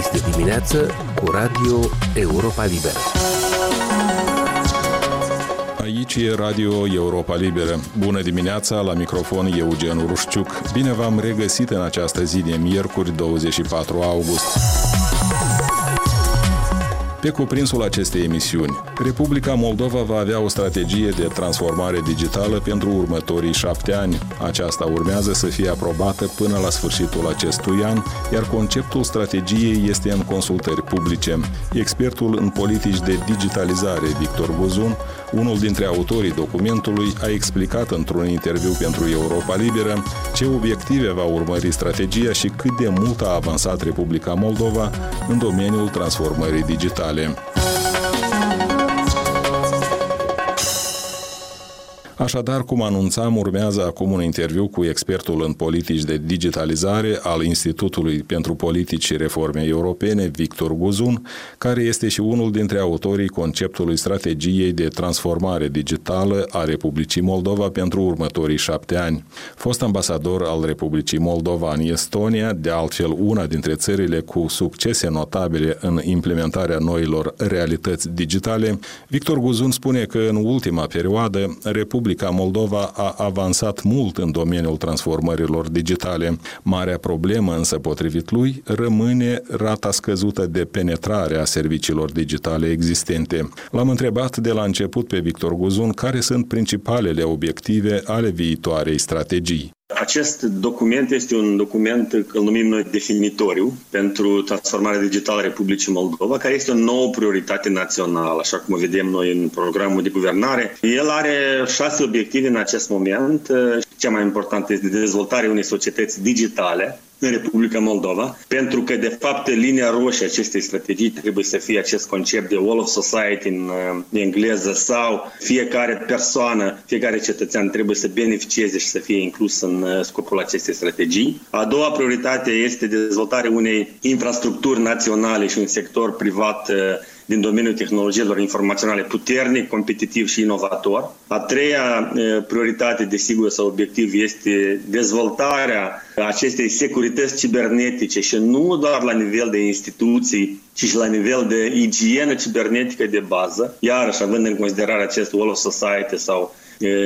Este dimineață cu Radio Europa Liberă. Aici e Radio Europa Liberă. Bună dimineața, la microfon Eugen Rușciuc. Bine v-am regăsit în această zi de miercuri 24 august. Pe cuprinsul acestei emisiuni, Republica Moldova va avea o strategie de transformare digitală pentru următorii șapte ani. Aceasta urmează să fie aprobată până la sfârșitul acestui an, iar conceptul strategiei este în consultări publice. Expertul în politici de digitalizare, Victor Buzun, unul dintre autorii documentului, a explicat într-un interviu pentru Europa Liberă ce obiective va urmări strategia și cât de mult a avansat Republica Moldova în domeniul transformării digitale. Așadar, cum anunțam, urmează acum un interviu cu expertul în politici de digitalizare al Institutului pentru Politici și Reforme Europene, Victor Guzun, care este și unul dintre autorii conceptului strategiei de transformare digitală a Republicii Moldova pentru următorii șapte ani. Fost ambasador al Republicii Moldova în Estonia, de altfel una dintre țările cu succese notabile în implementarea noilor realități digitale, Victor Guzun spune că în ultima perioadă Republica Republica Moldova a avansat mult în domeniul transformărilor digitale. Marea problemă, însă, potrivit lui, rămâne rata scăzută de penetrare a serviciilor digitale existente. L-am întrebat de la început pe Victor Guzun care sunt principalele obiective ale viitoarei strategii. Acest document este un document, îl numim noi definitoriu, pentru transformarea digitală a Republicii Moldova, care este o nouă prioritate națională, așa cum o vedem noi în programul de guvernare. El are șase obiective în acest moment. Cea mai importantă este dezvoltarea unei societăți digitale, în Republica Moldova, pentru că, de fapt, linia roșie acestei strategii trebuie să fie acest concept de all of society în uh, engleză sau fiecare persoană, fiecare cetățean trebuie să beneficieze și să fie inclus în uh, scopul acestei strategii. A doua prioritate este dezvoltarea unei infrastructuri naționale și un sector privat uh, din domeniul tehnologiilor informaționale puternic, competitiv și inovator. A treia prioritate, desigur, sau obiectiv este dezvoltarea acestei securități cibernetice și nu doar la nivel de instituții, ci și la nivel de igienă cibernetică de bază, iarăși având în considerare acest wall of society sau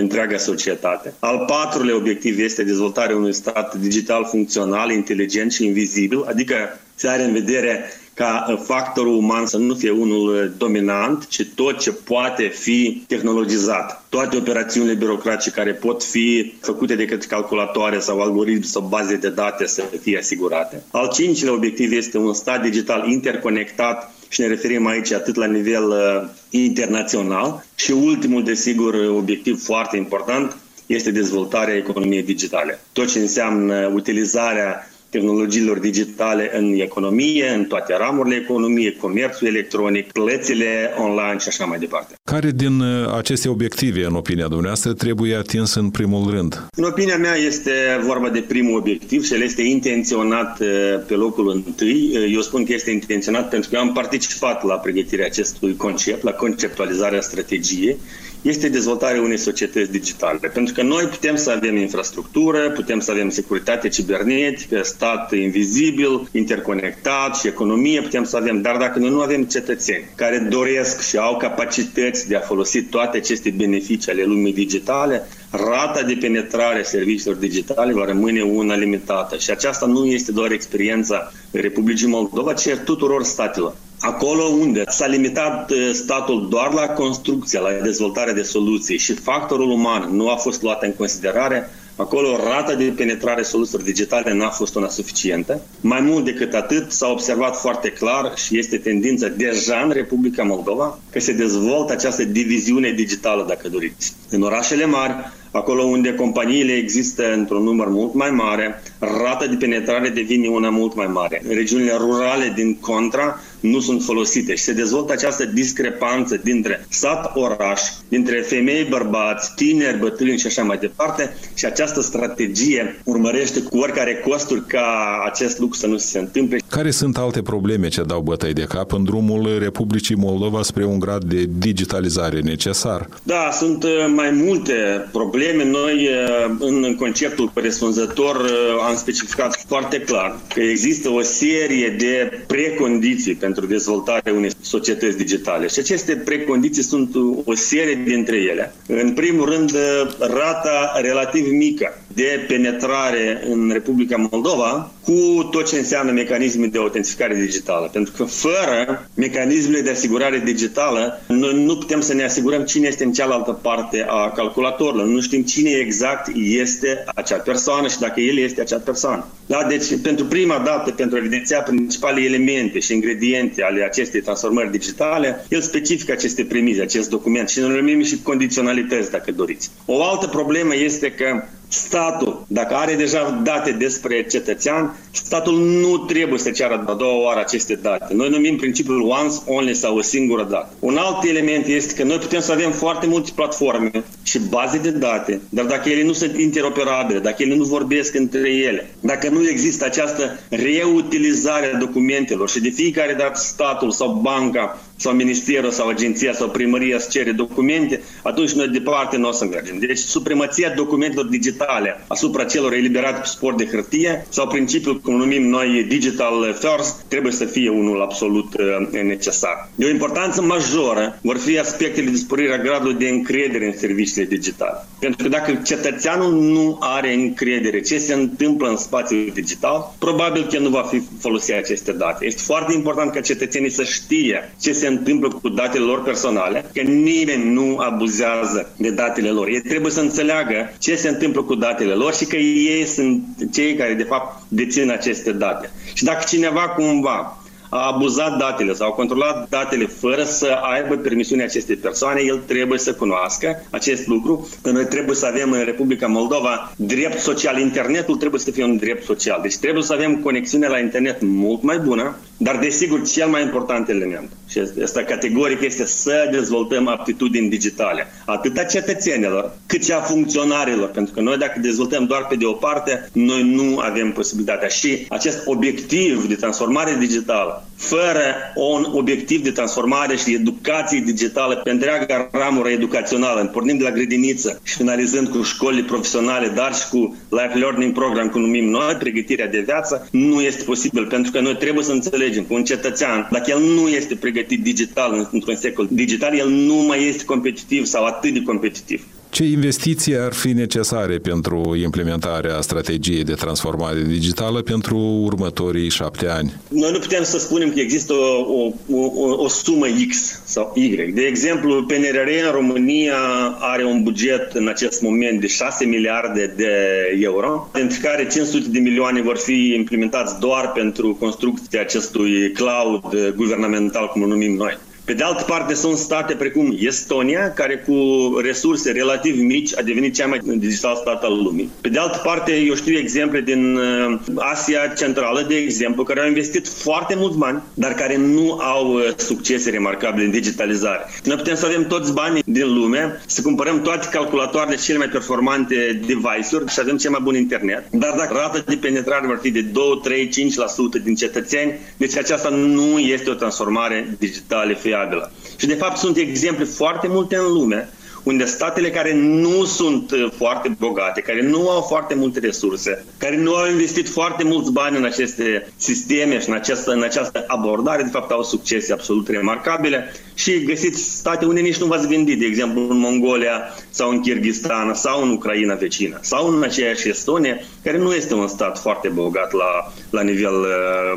întreaga societate. Al patrulea obiectiv este dezvoltarea unui stat digital funcțional, inteligent și invizibil, adică se are în vedere ca factorul uman să nu fie unul dominant, ci tot ce poate fi tehnologizat. Toate operațiunile birocratice care pot fi făcute de către calculatoare sau algoritmi sau baze de date să fie asigurate. Al cincilea obiectiv este un stat digital interconectat și ne referim aici atât la nivel uh, internațional și ultimul, desigur, obiectiv foarte important este dezvoltarea economiei digitale. Tot ce înseamnă utilizarea tehnologiilor digitale în economie, în toate ramurile economiei, comerțul electronic, plățile online și așa mai departe. Care din uh, aceste obiective, în opinia dumneavoastră, trebuie atins în primul rând? În opinia mea este vorba de primul obiectiv și el este intenționat uh, pe locul întâi. Uh, eu spun că este intenționat pentru că am participat la pregătirea acestui concept, la conceptualizarea strategiei este dezvoltarea unei societăți digitale. Pentru că noi putem să avem infrastructură, putem să avem securitate cibernetică, stat invizibil, interconectat și economie putem să avem, dar dacă noi nu avem cetățeni care doresc și au capacități de a folosi toate aceste beneficii ale lumii digitale, rata de penetrare a serviciilor digitale va rămâne una limitată. Și aceasta nu este doar experiența Republicii Moldova, ci a tuturor statelor. Acolo unde s-a limitat uh, statul doar la construcție, la dezvoltarea de soluții și factorul uman nu a fost luat în considerare, Acolo rata de penetrare soluțiilor digitale n-a fost una suficientă. Mai mult decât atât, s-a observat foarte clar și este tendința deja în Republica Moldova că se dezvoltă această diviziune digitală, dacă doriți. În orașele mari, acolo unde companiile există într-un număr mult mai mare, rata de penetrare devine una mult mai mare. În regiunile rurale, din contra, nu sunt folosite și se dezvoltă această discrepanță dintre sat-oraș, dintre femei, bărbați, tineri, bătrâni și așa mai departe și această strategie urmărește cu oricare costuri ca acest lucru să nu se întâmple. Care sunt alte probleme ce dau bătăi de cap în drumul Republicii Moldova spre un grad de digitalizare necesar? Da, sunt uh, mai multe probleme. Noi, uh, în conceptul corespunzător, uh, am specificat foarte clar că există o serie de precondiții pentru dezvoltarea unei societăți digitale. Și aceste precondiții sunt o serie dintre ele. În primul rând, rata relativ mică de penetrare în Republica Moldova cu tot ce înseamnă mecanisme de autentificare digitală. Pentru că fără mecanismele de asigurare digitală, noi nu putem să ne asigurăm cine este în cealaltă parte a calculatorului. Nu știm cine exact este acea persoană și dacă el este acea persoană. Da? Deci, pentru prima dată, pentru a evidenția principale elemente și ingrediente ale acestei transformări digitale, el specifică aceste premize, acest document și noi numim și condiționalități, dacă doriți. O altă problemă este că statul, dacă are deja date despre cetățean, statul nu trebuie să ceară a doua oară aceste date. Noi numim principiul once, only sau o singură dată. Un alt element este că noi putem să avem foarte multe platforme și baze de date, dar dacă ele nu sunt interoperabile, dacă ele nu vorbesc între ele, dacă nu există această reutilizare a documentelor și de fiecare dată statul sau banca sau ministerul sau agenția sau primăria să cere documente, atunci noi departe nu o să mergem. Deci supremația documentelor digitale asupra celor eliberate pe sport de hârtie sau principiul, cum numim noi, digital first, trebuie să fie unul absolut uh, necesar. De o importanță majoră vor fi aspectele de sporirea gradului de încredere în serviciile digitale. Pentru că dacă cetățeanul nu are încredere ce se întâmplă în spațiul digital, probabil că nu va fi folosit aceste date. Este foarte important ca cetățenii să știe ce se se întâmplă cu datele lor personale, că nimeni nu abuzează de datele lor. Ei trebuie să înțeleagă ce se întâmplă cu datele lor și că ei sunt cei care, de fapt, dețin aceste date. Și dacă cineva cumva a abuzat datele sau a controlat datele fără să aibă permisiunea acestei persoane, el trebuie să cunoască acest lucru. Că noi trebuie să avem în Republica Moldova drept social. Internetul trebuie să fie un drept social. Deci trebuie să avem conexiune la internet mult mai bună, dar desigur cel mai important element, și asta categoric este să dezvoltăm aptitudini digitale, atât a cetățenilor, cât și a funcționarilor, pentru că noi dacă dezvoltăm doar pe de o parte, noi nu avem posibilitatea. Și acest obiectiv de transformare digitală fără un obiectiv de transformare și educație digitală pe întreaga ramură educațională, pornind de la grădiniță și finalizând cu școlile profesionale, dar și cu Life Learning Program, cum numim noi, pregătirea de viață, nu este posibil, pentru că noi trebuie să înțelegem că un cetățean, dacă el nu este pregătit digital într-un secol digital, el nu mai este competitiv sau atât de competitiv. Ce investiții ar fi necesare pentru implementarea strategiei de transformare digitală pentru următorii șapte ani? Noi nu putem să spunem că există o, o, o, o sumă X sau Y. De exemplu, PNRR în România are un buget în acest moment de 6 miliarde de euro, dintre care 500 de milioane vor fi implementați doar pentru construcția acestui cloud guvernamental, cum o numim noi. Pe de altă parte, sunt state precum Estonia, care cu resurse relativ mici a devenit cea mai digital stat al lumii. Pe de altă parte, eu știu exemple din uh, Asia Centrală, de exemplu, care au investit foarte mulți bani, dar care nu au uh, succese remarcabile în digitalizare. Noi putem să avem toți banii din lume, să cumpărăm toate calculatoarele cele mai performante device-uri și avem cel mai bun internet, dar dacă rata de penetrare va fi de 2, 3, 5% din cetățeni, deci aceasta nu este o transformare digitală fie viabilă. Și de fapt sunt exemple foarte multe în lume unde statele care nu sunt uh, foarte bogate, care nu au foarte multe resurse, care nu au investit foarte mulți bani în aceste sisteme și în această, în această abordare, de fapt au succese absolut remarcabile și găsiți state unde nici nu v-ați gândit, de exemplu în Mongolia sau în Kyrgyzstan sau în Ucraina vecină sau în aceeași Estonie, care nu este un stat foarte bogat la, la nivel uh,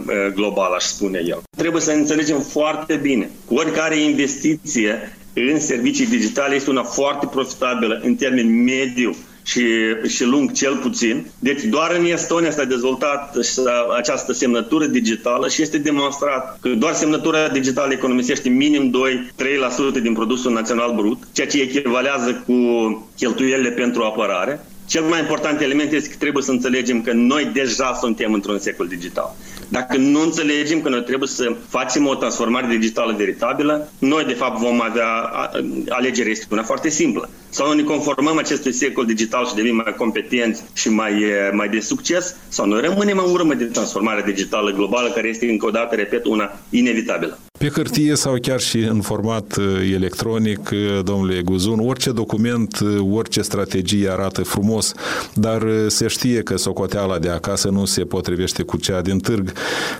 uh global, aș spune eu. Trebuie să înțelegem foarte bine, cu oricare investiție în servicii digitale este una foarte profitabilă în termen mediu și, și lung cel puțin. Deci doar în Estonia s-a dezvoltat această semnătură digitală și este demonstrat că doar semnătura digitală economisește minim 2-3% din produsul național brut, ceea ce echivalează cu cheltuielile pentru apărare. Cel mai important element este că trebuie să înțelegem că noi deja suntem într-un secol digital. Dacă nu înțelegem că noi trebuie să facem o transformare digitală veritabilă, noi de fapt vom avea alegerea este una foarte simplă. Sau ne conformăm acestui secol digital și devenim mai competenți și mai, mai de succes, sau noi rămânem în urmă de transformare digitală globală, care este încă o dată, repet, una inevitabilă. Pe hârtie sau chiar și în format uh, electronic, uh, domnule Guzun, orice document, uh, orice strategie arată frumos, dar se știe că socoteala de acasă nu se potrivește cu cea din târg.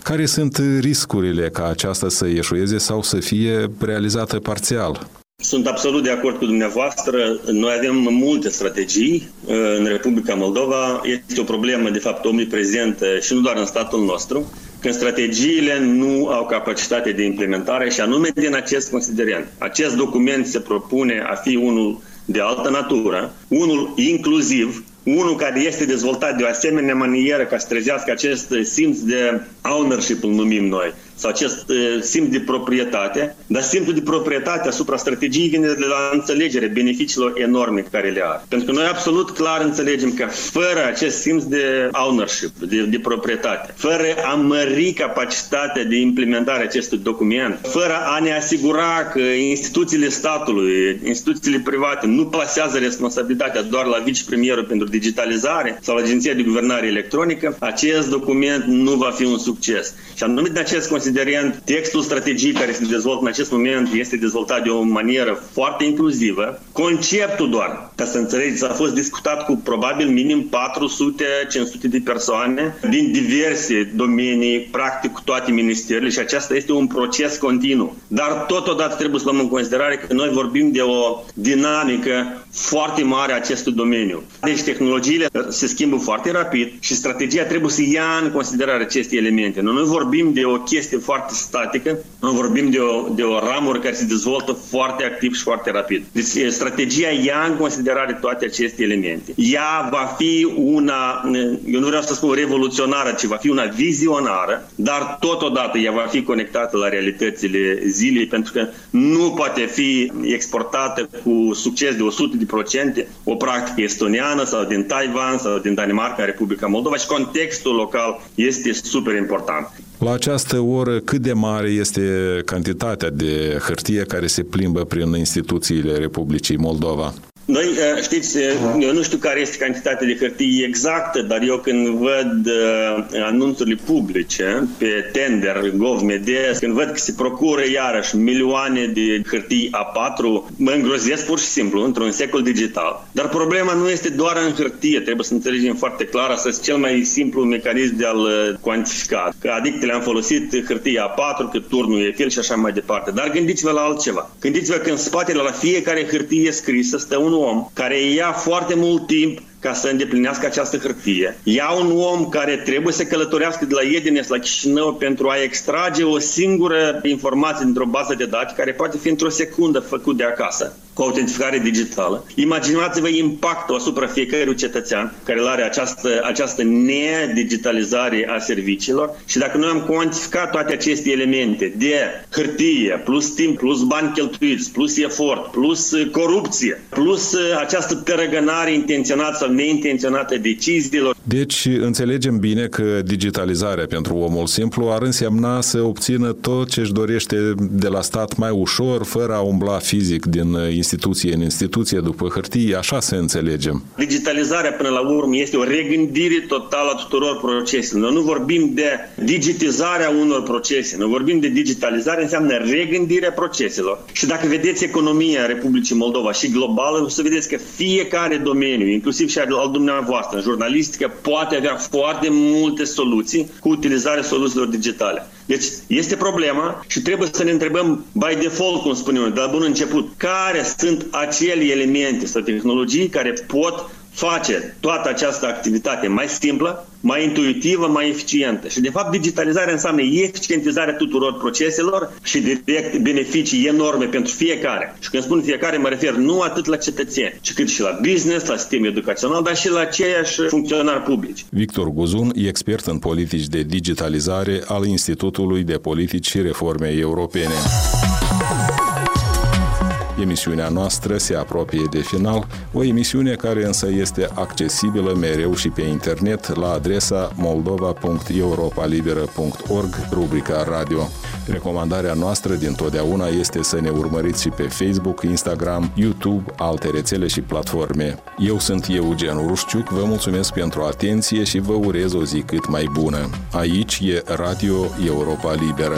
Care sunt riscurile ca aceasta să ieșueze sau să fie realizată parțial? Sunt absolut de acord cu dumneavoastră. Noi avem multe strategii în Republica Moldova. Este o problemă, de fapt, omniprezentă și nu doar în statul nostru când strategiile nu au capacitate de implementare și anume din acest considerent. Acest document se propune a fi unul de altă natură, unul inclusiv, unul care este dezvoltat de o asemenea manieră ca să trezească acest simț de ownership, îl numim noi, sau acest uh, simț de proprietate, dar simțul de proprietate asupra strategiei vine de la înțelegere beneficiilor enorme care le are. Pentru că noi absolut clar înțelegem că fără acest simț de ownership, de, de proprietate, fără a mări capacitatea de implementare acestui document, fără a ne asigura că instituțiile statului, instituțiile private nu plasează responsabilitatea doar la vicepremierul pentru digitalizare sau la Agenția de Guvernare Electronică, acest document nu va fi un succes. Și anume de acest considerent, textul strategiei care se dezvoltă în acest moment este dezvoltat de o manieră foarte inclusivă. Conceptul doar, ca să înțelegeți, a fost discutat cu probabil minim 400-500 de persoane din diverse domenii, practic cu toate ministerele și aceasta este un proces continuu. Dar totodată trebuie să luăm în considerare că noi vorbim de o dinamică foarte mare a acestui domeniu. Deci tehnologiile se schimbă foarte rapid și strategia trebuie să ia în considerare aceste elemente. Noi nu vorbim de o chestie foarte statică, noi vorbim de o, de o ramură care se dezvoltă foarte activ și foarte rapid. Deci strategia ia în considerare toate aceste elemente. Ea va fi una, eu nu vreau să spun revoluționară, ci va fi una vizionară, dar totodată ea va fi conectată la realitățile zilei, pentru că nu poate fi exportată cu succes de 100 de procente o practică estoniană sau din Taiwan sau din Danemarca, Republica Moldova și contextul local este super important. La această oră, cât de mare este cantitatea de hârtie care se plimbă prin instituțiile Republicii Moldova? Noi, uh, știți, uh, eu nu știu care este cantitatea de hârtie exactă, dar eu când văd uh, anunțurile publice pe tender GovMD, când văd că se procură iarăși milioane de hârtii A4, mă îngrozesc pur și simplu într-un secol digital. Dar problema nu este doar în hârtie, trebuie să înțelegem foarte clar, asta este cel mai simplu mecanism de a-l cuantifica. Că adictele am folosit hârtie A4, că turnul e fil și așa mai departe. Dar gândiți-vă la altceva. Gândiți-vă că în spatele la fiecare hârtie scrisă stă un om care ia foarte mult timp ca să îndeplinească această hârtie. Ia un om care trebuie să călătorească de la Edines la Chișinău pentru a extrage o singură informație dintr-o bază de date care poate fi într-o secundă făcut de acasă cu autentificare digitală. Imaginați-vă impactul asupra fiecărui cetățean care are această, această nedigitalizare a serviciilor și dacă noi am cuantificat toate aceste elemente de hârtie, plus timp, plus bani cheltuiți, plus efort, plus corupție, plus această tărăgănare intenționată sau neintenționată deciziilor. Deci înțelegem bine că digitalizarea pentru omul simplu ar însemna să obțină tot ce își dorește de la stat mai ușor, fără a umbla fizic din instituție în instituție după hârtie, așa să înțelegem. Digitalizarea până la urmă este o regândire totală a tuturor proceselor. Noi nu vorbim de digitizarea unor procese, noi vorbim de digitalizare, înseamnă regândirea proceselor. Și dacă vedeți economia Republicii Moldova și globală, o să vedeți că fiecare domeniu, inclusiv și al dumneavoastră, în jurnalistică, poate avea foarte multe soluții cu utilizarea soluțiilor digitale. Deci este problema și trebuie să ne întrebăm by default, cum spunem de la bun început, care sunt acele elemente sau tehnologii care pot face toată această activitate mai simplă, mai intuitivă, mai eficientă. Și, de fapt, digitalizarea înseamnă eficientizarea tuturor proceselor și direct beneficii enorme pentru fiecare. Și când spun fiecare, mă refer nu atât la cetățeni, ci cât și la business, la sistem educațional, dar și la aceiași funcționari publici. Victor Guzun, expert în politici de digitalizare al Institutului de Politici și Reforme Europene. Emisiunea noastră se apropie de final, o emisiune care însă este accesibilă mereu și pe internet la adresa moldova.europalibera.org, rubrica radio. Recomandarea noastră din totdeauna este să ne urmăriți și pe Facebook, Instagram, YouTube, alte rețele și platforme. Eu sunt Eugen Rușciuc, vă mulțumesc pentru atenție și vă urez o zi cât mai bună. Aici e Radio Europa Liberă.